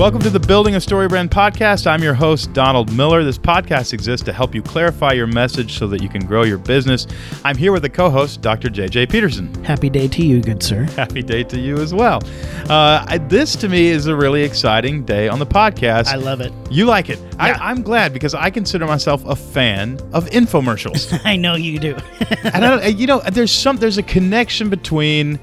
Welcome to the Building a Story Brand podcast. I'm your host, Donald Miller. This podcast exists to help you clarify your message so that you can grow your business. I'm here with a co host, Dr. JJ Peterson. Happy day to you, good sir. Happy day to you as well. Uh, I- this, to me, is a really exciting day on the podcast. I love it. you like it. Yeah. I, I'm glad because I consider myself a fan of infomercials. I know you do. and I don't, you know, there's some there's a connection between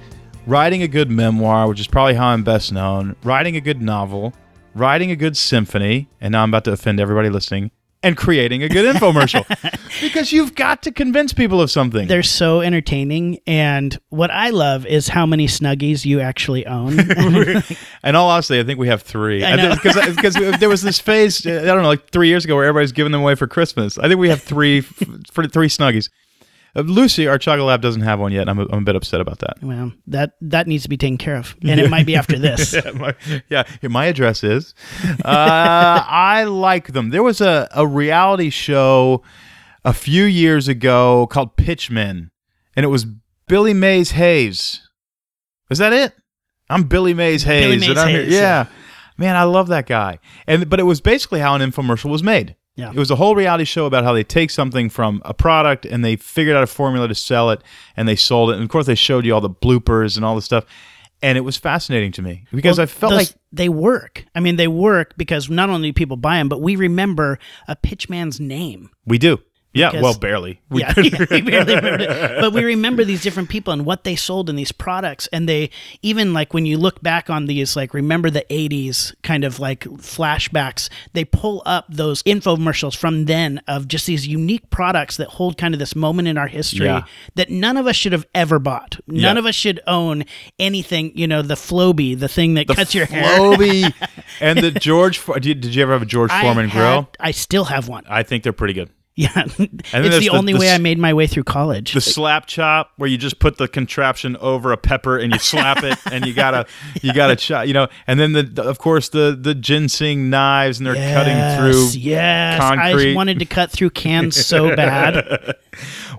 writing a good memoir, which is probably how I'm best known, writing a good novel, writing a good symphony, and now I'm about to offend everybody listening, and creating a good infomercial. because you've got to convince people of something. They're so entertaining. And what I love is how many Snuggies you actually own. In all honestly, I think we have three. Because there was this phase, uh, I don't know, like three years ago, where everybody's giving them away for Christmas. I think we have three, f- three Snuggies. Uh, Lucy, our chocolate lab, doesn't have one yet. I'm a, I'm a bit upset about that. well, that, that needs to be taken care of. And it might be after this. yeah, my, yeah, my address is. Uh, I like them. There was a, a reality show a few years ago called Pitchmen, and it was Billy Mays Hayes. Is that it? I'm Billy Mays Hayes. Billy and Mays Hayes, yeah. yeah. Man, I love that guy. And but it was basically how an infomercial was made. Yeah. It was a whole reality show about how they take something from a product and they figured out a formula to sell it and they sold it. And of course, they showed you all the bloopers and all the stuff. And it was fascinating to me because Well, I felt those- like they work. I mean, they work because not only do people buy them, but we remember a pitchman's name. we do. Yeah, well, barely. We yeah, yeah, we barely remember it. But we remember these different people and what they sold in these products. And they even like when you look back on these, like remember the 80s kind of like flashbacks, they pull up those infomercials from then of just these unique products that hold kind of this moment in our history Yeah. that none of us should have ever bought. None Yeah. of us should own anything, you know, the Flowbee, the thing that cuts your hair. Flowbee and the George. Did, did you ever have a George Foreman had- grill? I still have one. I think they're pretty good. Yeah. it's the, only the way I made my way through college. The slap chop, where you just put the contraption over a pepper and you slap it, and you gotta, you gotta chop, you know. And then the, the of course, the the Ginsu knives, and they're cutting through. Yes, Yes, concrete. I wanted to cut through cans so bad.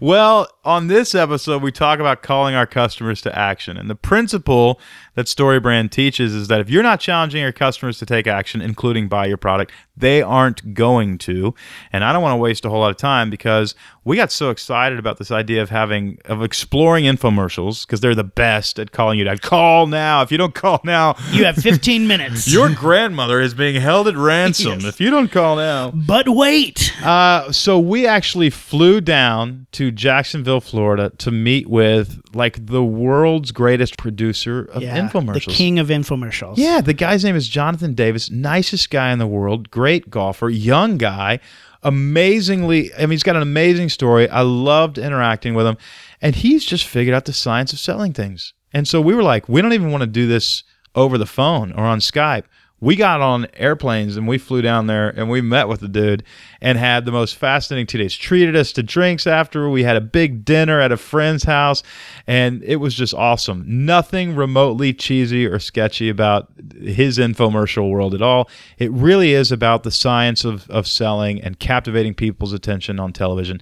Well, on this episode, we talk about calling our customers to action. And the principle that StoryBrand teaches is that if you're not challenging your customers to take action, including buy your product, they aren't going to. And I don't want to waste a whole lot of time because we got so excited about this idea of having, of exploring infomercials because they're the best at calling you to call now. If you don't call now, You have 15 minutes. your grandmother is being held at ransom Yes. if you don't call now. but wait. Uh, so we actually flew down to Jacksonville, Florida, to meet with like the world's greatest producer of Yeah, infomercials. The king of infomercials. Yeah, the guy's name is Jonathan Davis, nicest guy in the world, great golfer, young guy, amazingly. I mean, he's got an amazing story. I loved interacting with him, and he's just figured out the science of selling things. And so we were like, we don't even want to do this over the phone or on Skype. We got on airplanes and we flew down there and we met with the dude and had the most fascinating two days. Treated us to drinks after. We had a big dinner at a friend's house and it was just awesome. Nothing remotely cheesy or sketchy about his infomercial world at all. It really is about the science of, of selling and captivating people's attention on television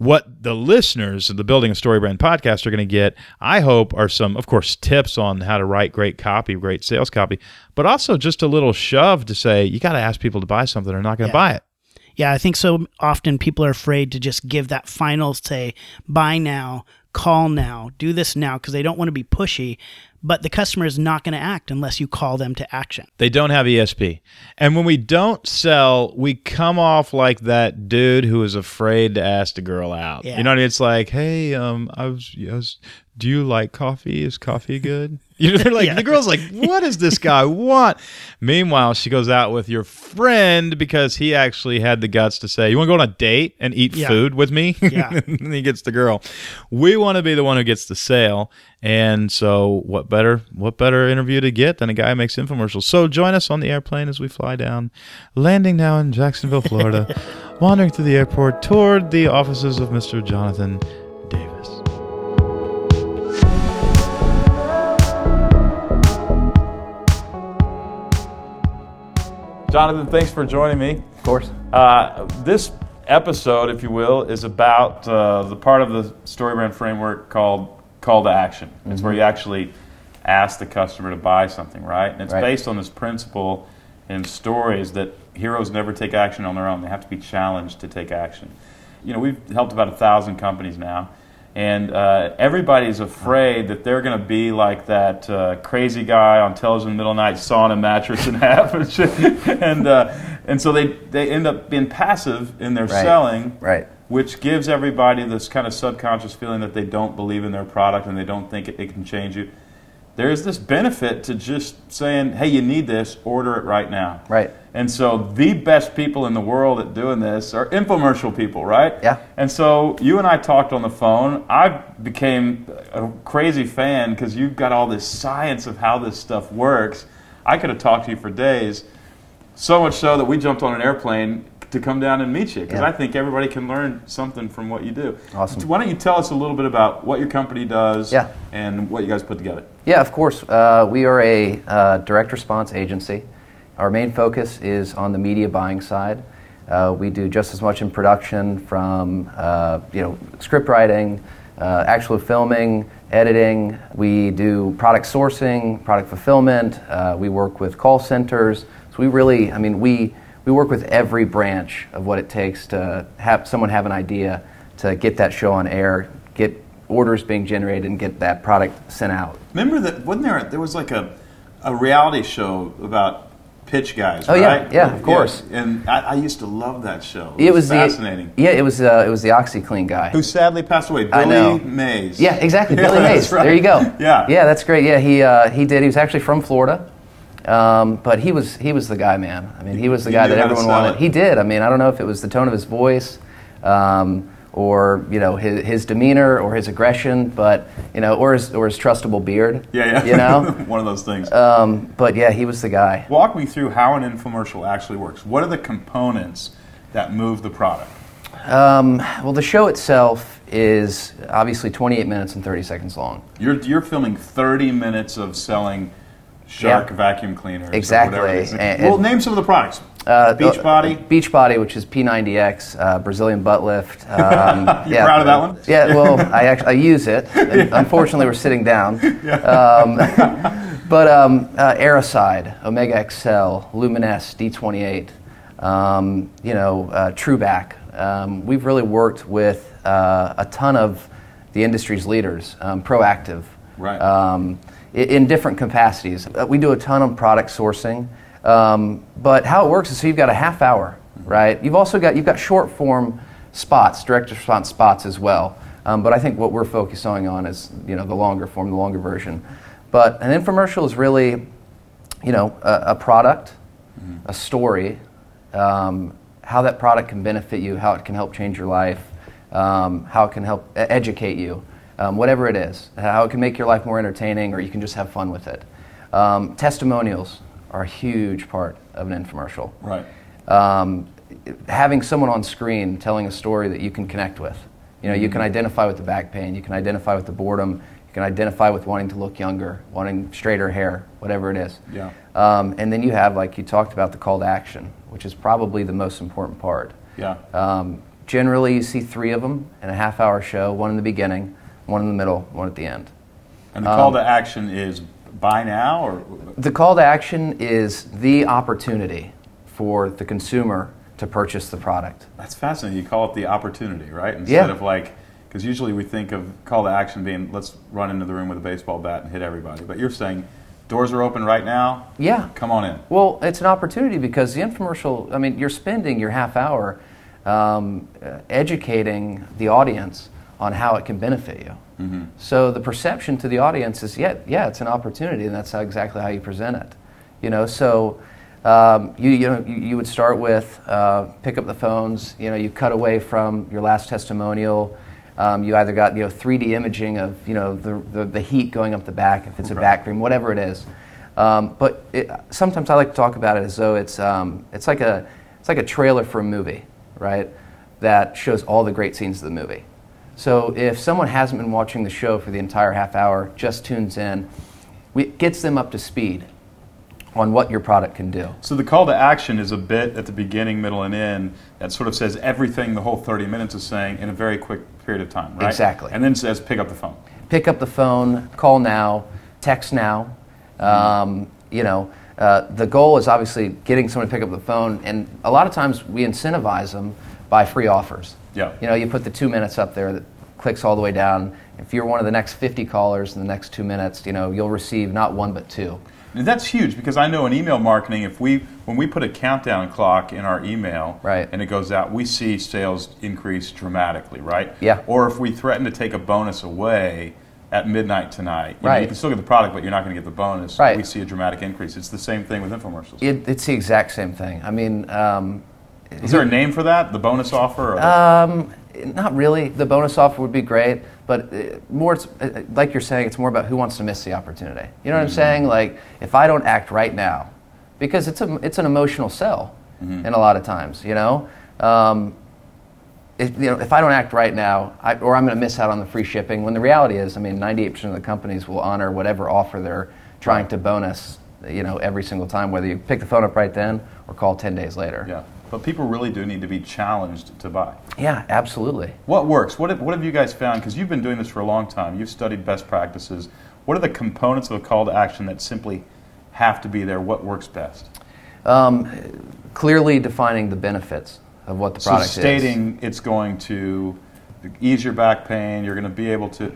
what the listeners of the Building a Story Brand podcast are going to get, I hope, are some, of course, tips on how to write great copy, great sales copy, but also just a little shove to say, you got to ask people to buy something or not going to Yeah. buy it. Yeah, I think so often people are afraid to just give that final say, buy now, call now, do this now, because they don't want to be pushy. But the customer is not going to act unless you call them to action. They don't have ESP. And when we don't sell, we come off like that dude who is afraid to ask the girl out. Yeah. You know what I mean? It's like, hey, um, I was, I was do you like coffee? Is coffee good? You know, they're like, Yeah. the girl's like, what does this guy want? Meanwhile, she goes out with your friend because he actually had the guts to say, you want to go on a date and eat Yeah. food with me? Yeah. and he gets the girl. We want to be the one who gets the sale. And so what better what better interview to get than a guy who makes infomercials. So join us on the airplane as we fly down, landing now in Jacksonville, Florida, wandering through the airport toward the offices of Mr. Jonathan Davis. Jonathan, thanks for joining me. Of course. Uh, this episode, if you will, is about uh, the part of the StoryBrand framework called call to action. It's where you actually ask the customer to buy something, right? And it's Right. based on this principle. in stories that heroes never take action on their own. They have to be challenged to take action. You know, we've helped about a thousand companies now, and uh, everybody's afraid that they're going to be like that uh, crazy guy on television middle night sawing a mattress in half and shit. and uh, and so they they end up being passive in their Right. selling, Right. which gives everybody this kind of subconscious feeling that they don't believe in their product and they don't think it, it can change you. There's this benefit to just saying, "Hey, you need this. Order it right now." Right. And so the best people in the world at doing this are infomercial people, right? Yeah. And so you and I talked on the phone. I became a crazy fan because you've got all this science of how this stuff works. I could have talked to you for days. So much so that we jumped on an airplane to come down and meet you because Yeah. I think everybody can learn something from what you do. Awesome. Why don't you tell us a little bit about what your company does Yeah. and what you guys put together? Yeah, of course. Uh, we are a uh, direct response agency. Our main focus is on the media buying side. Uh, we do just as much in production from uh, you know script writing, uh, actual filming, editing. We do product sourcing, product fulfillment. Uh, we work with call centers. So we really, I mean, we we work with every branch of what it takes to have someone have an idea to get that show on air, get orders being generated, and get that product sent out. Remember that? Wasn't there? There was like a, a reality show about pitch guys. Oh, right? Yeah, of course. And I, I used to love that show. It was fascinating. The, yeah, it was. Uh, it was the OxiClean guy. Who sadly passed away? Billy. Mays. Yeah, exactly. Billy that's Mays. right. There you go. Yeah. Yeah, that's great. Yeah, he uh, he did. He was actually from Florida, um, but he was he was the guy, man. I mean, he was the He guy that everyone wanted. it. He did. I mean, I don't know if it was the tone of his voice. Um, or you know his, his demeanor or his aggression, but you know, or his or his trustable beard. Yeah, yeah. You know, one of those things. um, but yeah, he was the guy. Walk me through how an infomercial actually works. What are the components that move the product? Um, well, the show itself is obviously 28 minutes and 30 seconds long. You're you're filming 30 minutes of selling Shark Yeah. vacuum cleaners. or Exactly. whatever it is. And- well, and- name some of the products. Uh, Beachbody. uh, Beachbody, which is P90X, uh, Brazilian butt lift. Um, You proud of that one? Yeah, well, I actually I use it. And Unfortunately, we're sitting down. Um, but um, uh, Aeroside, Omega XL, Lumines D28, um, you know, uh, Trueback. Um, we've really worked with uh, a ton of the industry's leaders, um, Proactiv, Right. um, i- in different capacities. We do a ton of product sourcing, um, but how it works is so you've got a half hour, right? You've also got you've got short form spots, direct response spots as well. Um, but I think what we're focusing on is you know the longer form, the longer version. But an infomercial is really, you know, a, a product, a story, um, how that product can benefit you, how it can help change your life, um, how it can help educate you, um, whatever it is, how it can make your life more entertaining or you can just have fun with it. Um, testimonials are a huge part of an infomercial. Right. Um, having someone on screen telling a story that you can connect with. You know, you can identify with the back pain, you can identify with the boredom, you can identify with wanting to look younger, wanting straighter hair, whatever it is. Yeah. Um, and then you have, like you talked about, the call to action, which is probably the most important part. Yeah. Um, generally, you see three of them in a half hour show one in the beginning, one in the middle, one at the end. And the um, call to action is buy now or The call to action is the opportunity for the consumer to purchase the product. that's fascinating. You call it the opportunity, right? Instead Yeah. of like because usually we think of call to action being let's run into the room with a baseball bat and hit everybody. But you're saying doors are open right now. Yeah. Come on in. Well, it's an opportunity because the infomercial, I mean, you're spending your half hour um, educating the audience on how it can benefit you. So the perception to the audience is, yeah, yeah, it's an opportunity, and that's how, exactly how you present it. You know, so um, you, you know, you, you would start with uh, pick up the phones. You know, you cut away from your last testimonial. Um, you either got you know 3D imaging of you know the, the, the heat going up the back if it's a back cream, whatever it is. Um, but it, sometimes I like to talk about it as though it's um, it's like a it's like a trailer for a movie, right? That shows all the great scenes of the movie. So if someone hasn't been watching the show for the entire half hour, just tunes in, we, it gets them up to speed on what your product can do. So the call to action is a bit at the beginning, middle, and end that sort of says everything the whole 30 minutes is saying in a very quick period of time, right? Exactly. And then says pick up the phone. pick up the phone, call now, text now. Um, you know, Uh, the goal is obviously getting someone to pick up the phone, and a lot of times we incentivize them by free offers. Yeah. You know, you put the two minutes up there that clicks all the way down. If you're one of the next 50 callers in the next two minutes, you know, you'll receive not one but two. And that's huge because I know in email marketing, if we when we put a countdown clock in our email Right. and it goes out, we see sales increase dramatically, right? Yeah. Or if we threaten to take a bonus away at midnight tonight, you, know, Right. you can still get the product, but you're not going to get the bonus. Right. We see a dramatic increase. It's the same thing with infomercials. It, it's the exact same thing. I mean, um, Is there a name for that? The bonus offer? The- Um, not really. The bonus offer would be great, but uh, more, it's, uh, like you're saying, it's more about who wants to miss the opportunity. You know what I'm saying? Like, if I don't act right now, because it's a, it's an emotional sell, in a lot of times. You know, um, if, you know, if I don't act right now, I, or I'm going to miss out on the free shipping. When the reality is, I mean, 98% of the companies will honor whatever offer they're trying to bonus. You know, every single time, whether you pick the phone up right then or call 10 days later. yeah. But people really do need to be challenged to buy. Yeah, absolutely. What works? What have, what have you guys found? Because you've been doing this for a long time. You've studied best practices. What are the components of a call to action that simply have to be there? What works best? Um, clearly defining the benefits of what the So product stating it's going to ease your back pain, you're going to be able to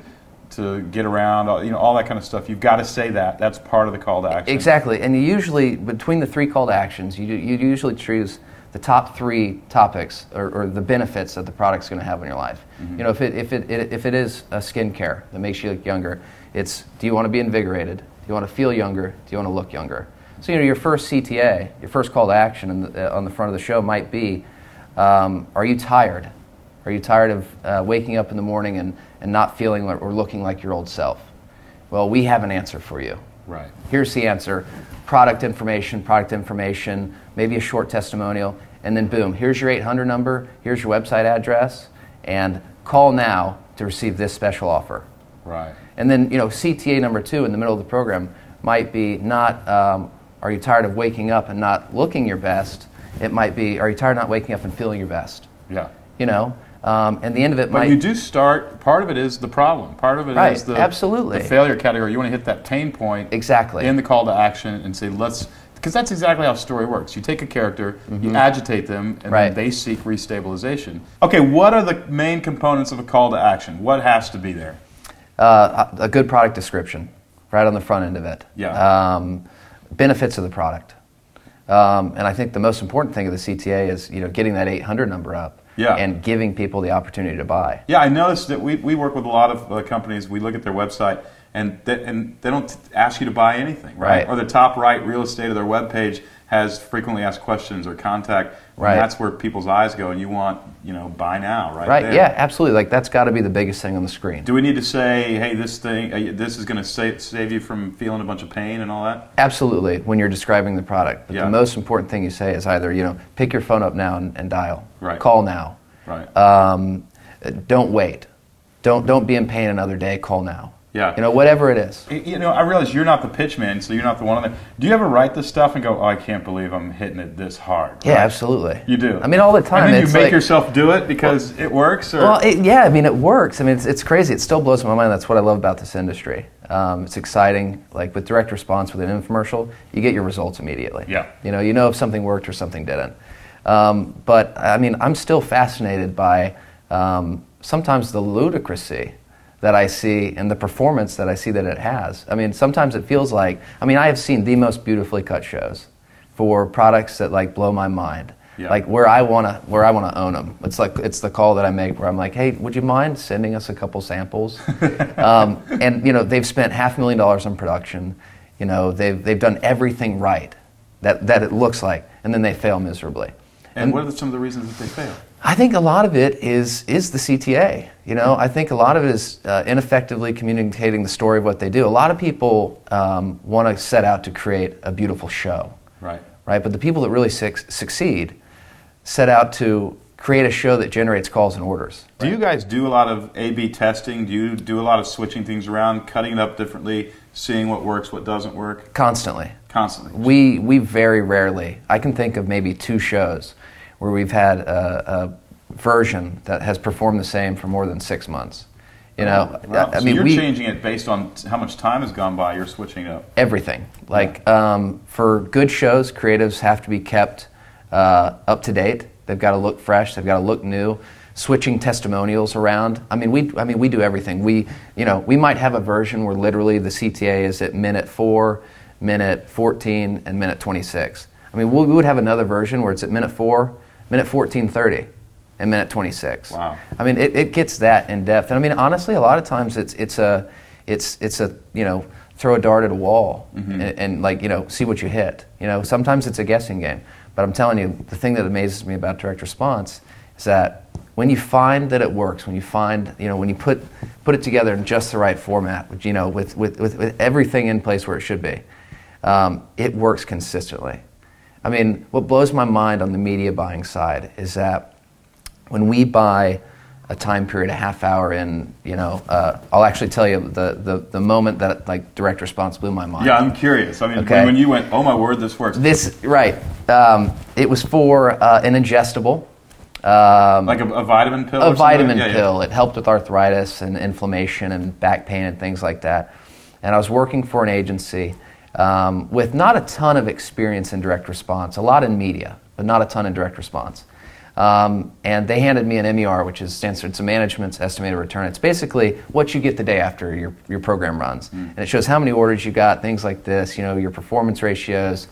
to get around, you know, all that kind of stuff. You've got to say that. That's part of the call to action. Exactly, and you usually between the three call to actions, you you usually choose the top three topics or, or the benefits that the product's going to have in your life. Mm-hmm. You know, if it if it, it if it is a skincare that makes you look younger, it's do you want to be invigorated? Do you want to feel younger? Do you want to look younger? So you know, your first CTA, your first call to action in the, uh, on the front of the show might be, um, are you tired? Are you tired of uh, waking up in the morning and, and not feeling like, or looking like your old self? Well, we have an answer for you. Right. Here's the answer product information, product information, maybe a short testimonial, and then boom, here's your 800 number, here's your website address, and call now to receive this special offer. Right. And then, you know, CTA number two in the middle of the program might be not, um, are you tired of waking up and not looking your best? It might be, are you tired of not waking up and feeling your best? Yeah. You know? Um, and the end of it But might. you do start. Part of it is the problem. Part of it is Right, the absolutely. the failure category. You want to hit that pain point Exactly. in the call to action and say let's because that's exactly how story works. You take a character, you agitate them, and Mm-hmm. Right. then they seek restabilization. Okay, what are the main components of a call to action? What has to be there? uh, a a good product description right on the front end of it. Yeah. Um, benefits of the product. Um, and I think the most important thing of the CTA is you know getting that 800 number up Yeah. and giving people the opportunity to buy. Yeah, I noticed that we, we work with a lot of uh, companies. We look at their website, and they, and they don't ask you to buy anything, right? Right. Or the top right real estate of their webpage has frequently asked questions or contact. and Right. that's where people's eyes go, and you want you know buy now, right? Right? there. Yeah, absolutely. Like that's got to be the biggest thing on the screen. Do we need to say, hey, this thing, uh, this is going to save, save you from feeling a bunch of pain and all that? Absolutely, when you're describing the product. But Yeah. the most important thing you say is either you know pick your phone up now and, and dial, Right. call now, Right. um, uh, don't wait, don't don't be in pain another day, call now. Yeah. You know whatever it is. You know, I realize you're not the pitch man, so you're not the one on there. Do you ever write this stuff and go, "Oh, I can't believe I'm hitting it this hard"? Yeah, absolutely. You do. I mean, all the time. And then you make like, yourself do it because it works, or Well, it, yeah, I mean, it works. I mean, it's, it's crazy. It still blows my mind. That's what I love about this industry. Um, it's exciting. Like with direct response with an infomercial, you get your results immediately. Yeah. You know, you know if something worked or something didn't. Um, but I mean, I'm still fascinated by um, sometimes the ludicrousy that I see and the performance that I see that it has. I mean, sometimes it feels like. I mean, I have seen the most beautifully cut shows for products that like blow my mind Yeah. like where I want to where I want to own them. It's like it's the call that I make where I'm like, hey, would you mind sending us a couple samples? um, and you know they've spent half a million dollars on production. You know they've they've done everything right that that it looks like, and then they fail miserably. and what are the, some of the reasons that they fail? I think a lot of it is is the CTA. You know, I think a lot of it is uh, ineffectively communicating the story of what they do. A lot of people um, want to set out to create a beautiful show Right. right? But the people that really suc succeed set out to create a show that generates calls and orders. Do you guys do a lot of A/B testing? Do you do a lot of switching things around, cutting it up differently, seeing what works, what doesn't work, Constantly. constantly? We, we very rarely, I can think of maybe two shows where we've had a, a version that has performed the same for more than six months. You know, Wow. I so mean, you're we changing it based on how much time has gone by. You're switching it up. everything. Like um, for good shows, creatives have to be kept uh, up to date. They've got to look fresh. They've got to look new. Switching testimonials around. I mean, we. I mean, we do everything. We, you know, we might have a version where literally the CTA is at minute four, minute 14, and minute 26. I mean, we we would have another version where it's at minute four, minute 14:30, and minute 26. Wow. I mean, it, it gets that in depth. And I mean, honestly, a lot of times it's it's a it's it's a you know throw a dart at a wall and, and like you know see what you hit. You know, sometimes it's a guessing game. But I'm telling you, the thing that amazes me about direct response is that when you find that it works, when you find you know when you put put it together in just the right format, with, you know, with with, with, with everything in place where it should be, um, it works consistently. I mean, what blows my mind on the media buying side is that when we buy a time period, a half hour in, you know, uh, I'll actually tell you the, the, the moment that like direct response blew my mind. Yeah, I'm curious. I mean, Okay. when, you went, oh my word, this works. This right. Um, it was for uh, an ingestible. Um, like a, a vitamin pill. a vitamin Yeah, yeah. pill. It helped with arthritis and inflammation and back pain and things like that. And I was working for an agency um, with not a ton of experience in direct response, a lot in media, but not a ton in direct response. Um, and they handed me an MER, which is stands for it's a management's estimated return. It's basically what you get the day after your, your program runs, and it shows how many orders you got, things like this, you know, your performance ratios.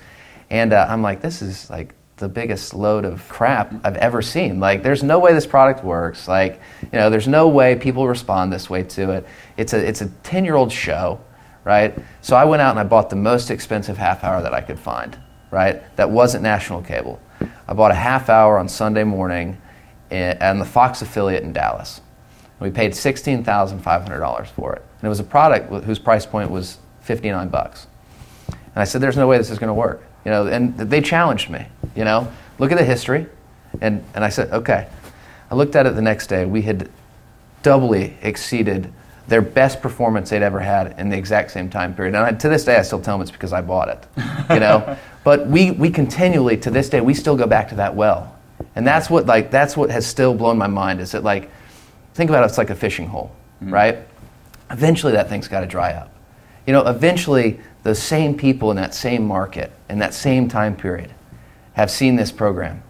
And uh, I'm like, this is like the biggest load of crap I've ever seen. Like, there's no way this product works. Like, you know, there's no way people respond this way to it. It's a it's a 10 year old show, right? So I went out and I bought the most expensive half hour that I could find, right? That wasn't national cable. I bought a half hour on Sunday morning eh, in, on the Fox affiliate in Dallas. We paid $16,500 for it. And it was a product whose price point was 59 bucks. And I said, there's no way this is going to work. You know, and they challenged me, you know, look at the history. And, and I said, okay. I looked at it the next day. We had doubly exceeded their best performance they'd ever had in the exact same time period. And I, to this day, I still tell them it's because I bought it, you know. but we, we continually, to this day, we still go back to that well. And that's what, like, that's what has still blown my mind is that, like, think about it, it's like a fishing hole, mm-hmm. right? Eventually that thing's got to dry up. You know, eventually those same people in that same market, in that same time period, have seen this program.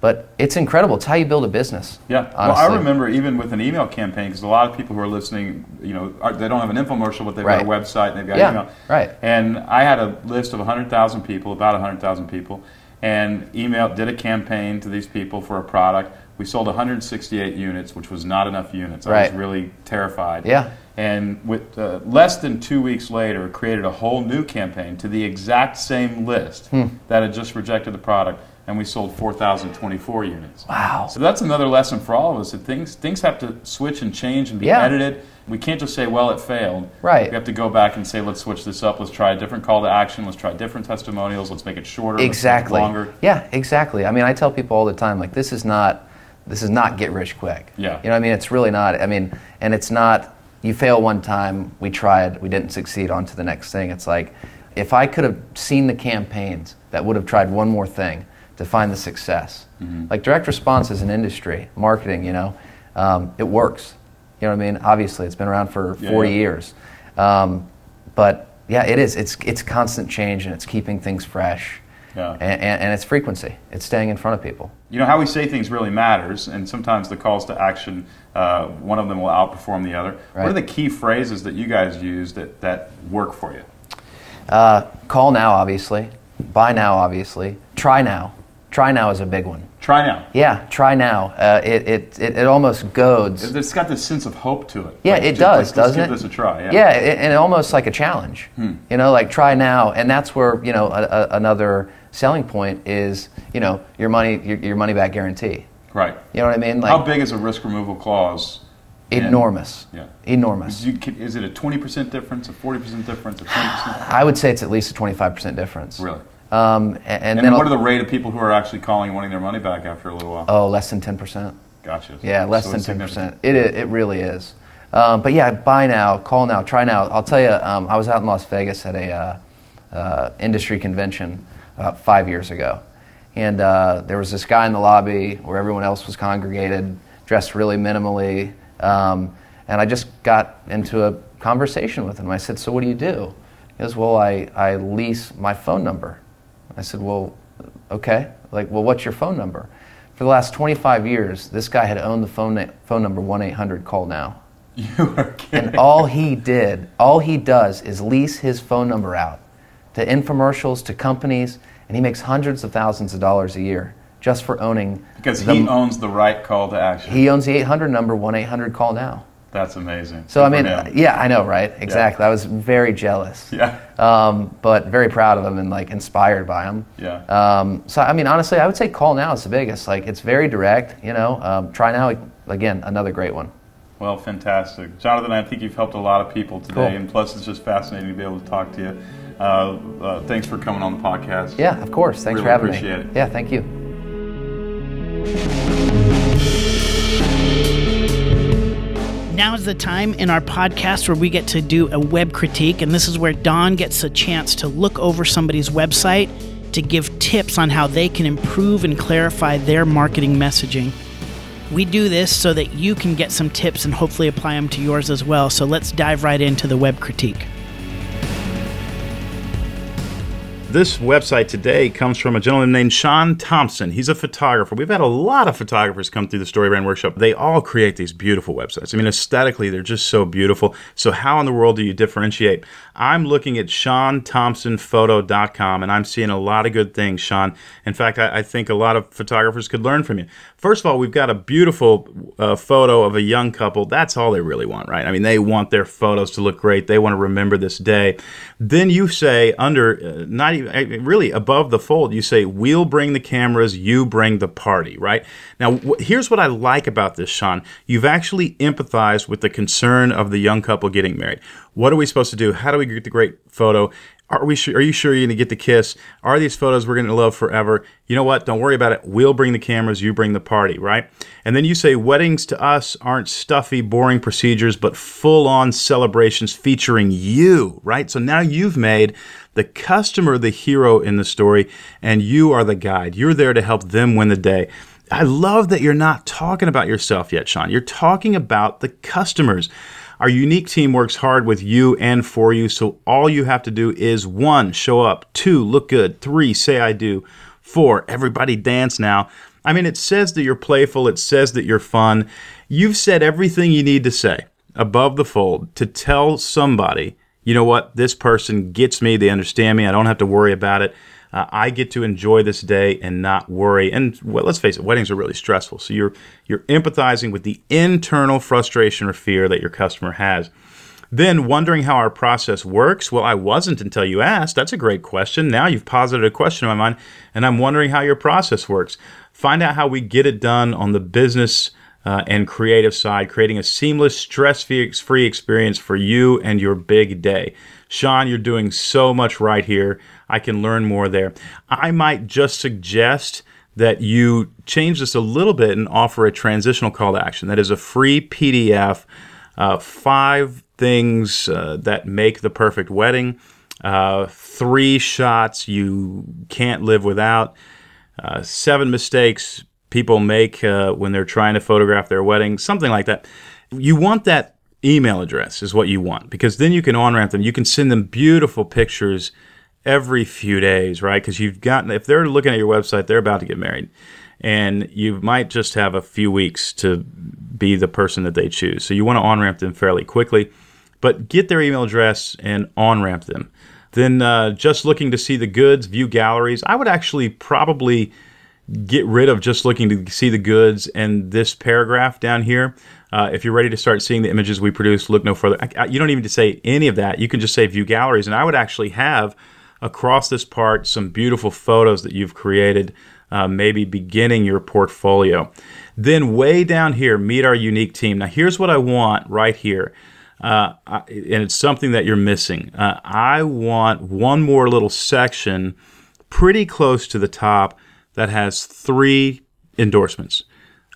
But it's incredible. It's how you build a business. Yeah. honestly. Well, I remember even with an email campaign, because a lot of people who are listening, you know, are, they don't have an infomercial, but they've Right. got a website and they've got Yeah, email. right. And I had a list of 100,000 people, about 100,000 people, and email did a campaign to these people for a product. We sold 168 units, which was not enough units. I Right. was really terrified. Yeah. And with uh, less than two weeks later, created a whole new campaign to the exact same list Hmm. that had just rejected the product, and we sold 4,024 units. Wow. So that's another lesson for all of us that things things have to switch and change and be Yeah. edited. We can't just say, "Well, it failed." Right. We have to go back and say, "Let's switch this up. Let's try a different call to action. Let's try different testimonials. Let's make it shorter. let's make it Exactly. longer." Yeah, exactly. I mean, I tell people all the time, like, this is not, this is not get rich quick. Yeah. You know, what I mean, it's really not. I mean, and it's not. You fail one time, we tried, we didn't succeed. On to the next thing. It's like, if I could have seen the campaigns that would have tried one more thing to find the success, Mm-hmm. like direct response as an industry, marketing, you know, um, it works. You know what I mean? Obviously, it's been around for Yeah, 40 yeah. years. Um, but yeah, it is. It's it's constant change and it's keeping things fresh. Yeah. And, and, and it's frequency. It's staying in front of people. You know how we say things really matters, and sometimes the calls to action, uh, one of them will outperform the other. What are the key phrases that you guys use that that work for you? Uh, call now, obviously. Buy now, obviously. Try now. Try now is a big one. Try now. Yeah, try now. Uh, it, it, it, it almost goads. It's got this sense of hope to it. Yeah, Like, it just, does, like, let's doesn't give it? this a try. Yeah. Yeah, it, and almost like a challenge. You know, like try now, and that's where you know a, a, another selling point is you know your money your, your money back guarantee. Right. You know what I mean? Like How big is a risk removal clause? enormous. Yeah. Enormous. Is, you, is it a 20% difference, a 40% difference, a 20%? I would say it's at least a twenty five percent difference. Really? Um, a- and, And then then what I'll- are the rate of people who are actually calling and wanting their money back after a little while? oh less than ten percent. Gotcha. Yeah, less So than ten percent. It it really is. Um, but yeah, buy now, call now, try now. I'll tell you, um, I was out in Las Vegas at a uh, uh, industry convention about five years ago, and uh, there was this guy in the lobby where everyone else was congregated, dressed really minimally, um, And I just got into a conversation with him. I said, So what do you do? He goes, Well, I, I lease my phone number. I said, Well, okay. Like, well, what's your phone number? For the last 25 years, this guy had owned the phone, na- phone number 1 800 Call Now. You are kidding. And all he did, all he does is lease his phone number out to infomercials, to companies, and he makes hundreds of thousands of dollars a year just for owning. Because the- he owns the right call to action. he owns the 800 number, 1 800 Call Now. That's amazing. So, I mean, yeah, I know, right? Exactly. I was very jealous. Yeah. Um, but very proud of him and like inspired by him. Yeah. Um, so, I mean, honestly, I would say Call Now is the biggest. Like, it's very direct, you know. Um, try Now, again, another great one. Well, fantastic. Jonathan, I think you've helped a lot of people today, Cool. and plus it's just fascinating to be able to talk to you. Uh, uh, thanks for coming on the podcast. Yeah, of course. Thanks Really for having appreciate me. it. Yeah, thank you. Now is the time in our podcast where we get to do a web critique, and this is where Don gets a chance to look over somebody's website to give tips on how they can improve and clarify their marketing messaging. We do this so that you can get some tips and hopefully apply them to yours as well. So let's dive right into the web critique. This website today comes from a gentleman named Sean Thompson. He's a photographer. We've had a lot of photographers come through the Story Brand Workshop. They all create these beautiful websites. I mean, aesthetically, they're just so beautiful. So, how in the world do you differentiate? I'm looking at SeanThompsonPhoto.com and I'm seeing a lot of good things, Sean. In fact, I, I think a lot of photographers could learn from you. First of all, we've got a beautiful uh, photo of a young couple. That's all they really want, right? I mean, they want their photos to look great. They want to remember this day. Then you say, under, uh, not even, uh, really above the fold, you say, we'll bring the cameras, you bring the party, right? Now, wh- here's what I like about this, Sean. You've actually empathized with the concern of the young couple getting married. What are we supposed to do? How do we get the great photo? Are we sure, are you sure you're going to get the kiss? Are these photos we're going to love forever? You know what? Don't worry about it. We'll bring the cameras, you bring the party, right? And then you say weddings to us aren't stuffy, boring procedures, but full-on celebrations featuring you, right? So now you've made the customer the hero in the story and you are the guide. You're there to help them win the day. I love that you're not talking about yourself yet, Sean. You're talking about the customers. Our unique team works hard with you and for you, so all you have to do is one, show up, two, look good, three, say I do, four, everybody dance now. I mean, it says that you're playful, it says that you're fun. You've said everything you need to say above the fold to tell somebody, you know what, this person gets me, they understand me, I don't have to worry about it. Uh, I get to enjoy this day and not worry. And well, let's face it, weddings are really stressful. So you're you're empathizing with the internal frustration or fear that your customer has. Then wondering how our process works. Well, I wasn't until you asked. That's a great question. Now you've posited a question in my mind, and I'm wondering how your process works. Find out how we get it done on the business uh, and creative side, creating a seamless, stress-free experience for you and your big day. Sean, you're doing so much right here. I can learn more there. I might just suggest that you change this a little bit and offer a transitional call to action. That is a free PDF, uh, five things uh, that make the perfect wedding, uh, three shots you can't live without, uh, seven mistakes people make uh, when they're trying to photograph their wedding, something like that. You want that email address, is what you want, because then you can on ramp them. You can send them beautiful pictures every few days, right? Because you've gotten, if they're looking at your website, they're about to get married. And you might just have a few weeks to be the person that they choose. So you want to on ramp them fairly quickly, but get their email address and on ramp them. Then uh, just looking to see the goods, view galleries. I would actually probably get rid of just looking to see the goods and this paragraph down here. Uh, if you're ready to start seeing the images we produce, look no further. I, I, you don't even need to say any of that. You can just say view galleries. And I would actually have across this part some beautiful photos that you've created, uh, maybe beginning your portfolio. Then, way down here, meet our unique team. Now, here's what I want right here. Uh, I, and it's something that you're missing. Uh, I want one more little section pretty close to the top that has three endorsements.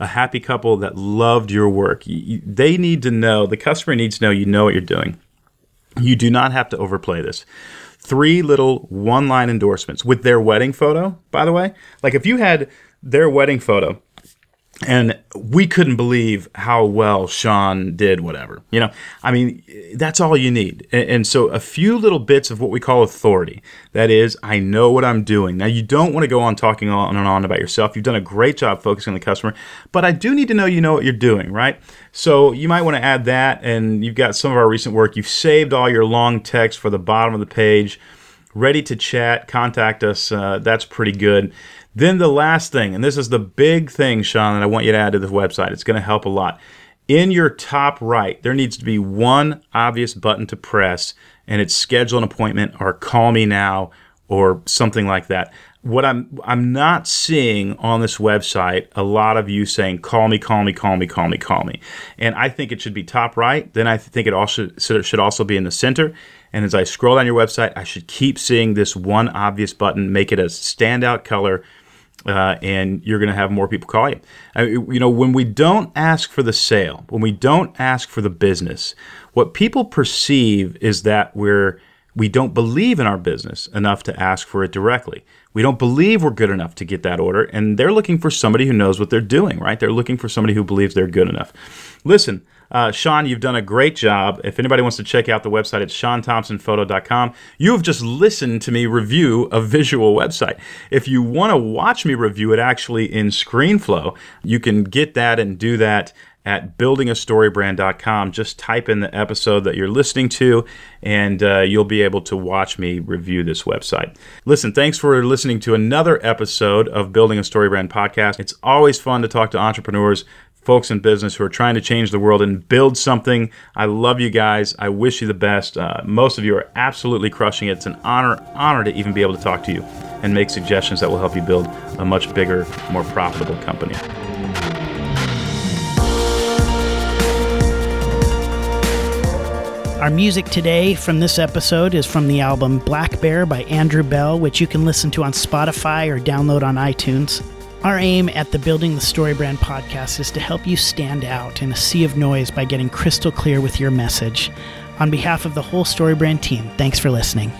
A happy couple that loved your work. They need to know, the customer needs to know you know what you're doing. You do not have to overplay this. Three little one line endorsements with their wedding photo, by the way. Like if you had their wedding photo and we couldn't believe how well Sean did whatever. You know, I mean, that's all you need. And, and, so a few little bits of what we call authority. That is, I know what I'm doing. Now, you don't want to go on talking on and on about yourself. You've done a great job focusing on the customer, but I do need to know you know what you're doing, right? So you might want to add that. And you've got some of our recent work. You've saved all your long text for the bottom of the page. Ready to chat, contact us. Uh, that's pretty good. Then the last thing, and this is the big thing, Sean, that I want you to add to the website. It's going to help a lot. In your top right, there needs to be one obvious button to press, and it's schedule an appointment or call me now or something like that. What I'm I'm not seeing on this website a lot of you saying call me, call me, call me, call me, call me. And I think it should be top right. Then I think it also should also be in the center. And as I scroll down your website, I should keep seeing this one obvious button, make it a standout color uh, and you're going to have more people call you. Uh, you know, when we don't ask for the sale, when we don't ask for the business, what people perceive is that we're we don't believe in our business enough to ask for it directly. We don't believe we're good enough to get that order, and they're looking for somebody who knows what they're doing, right? They're looking for somebody who believes they're good enough. Listen, uh, Sean, you've done a great job. If anybody wants to check out the website, it's seanthompsonphoto.com. You have just listened to me review a visual website. If you want to watch me review it actually in ScreenFlow, you can get that and do that at buildingastorybrand.com. Just type in the episode that you're listening to, and uh, you'll be able to watch me review this website. Listen, thanks for listening to another episode of Building a Story Brand podcast. It's always fun to talk to entrepreneurs folks in business who are trying to change the world and build something. I love you guys. I wish you the best. Uh, most of you are absolutely crushing it. It's an honor, honor to even be able to talk to you and make suggestions that will help you build a much bigger, more profitable company. Our music today from this episode is from the album Black Bear by Andrew Bell, which you can listen to on Spotify or download on iTunes. Our aim at the Building the Story Brand podcast is to help you stand out in a sea of noise by getting crystal clear with your message. On behalf of the whole Story Brand team, thanks for listening.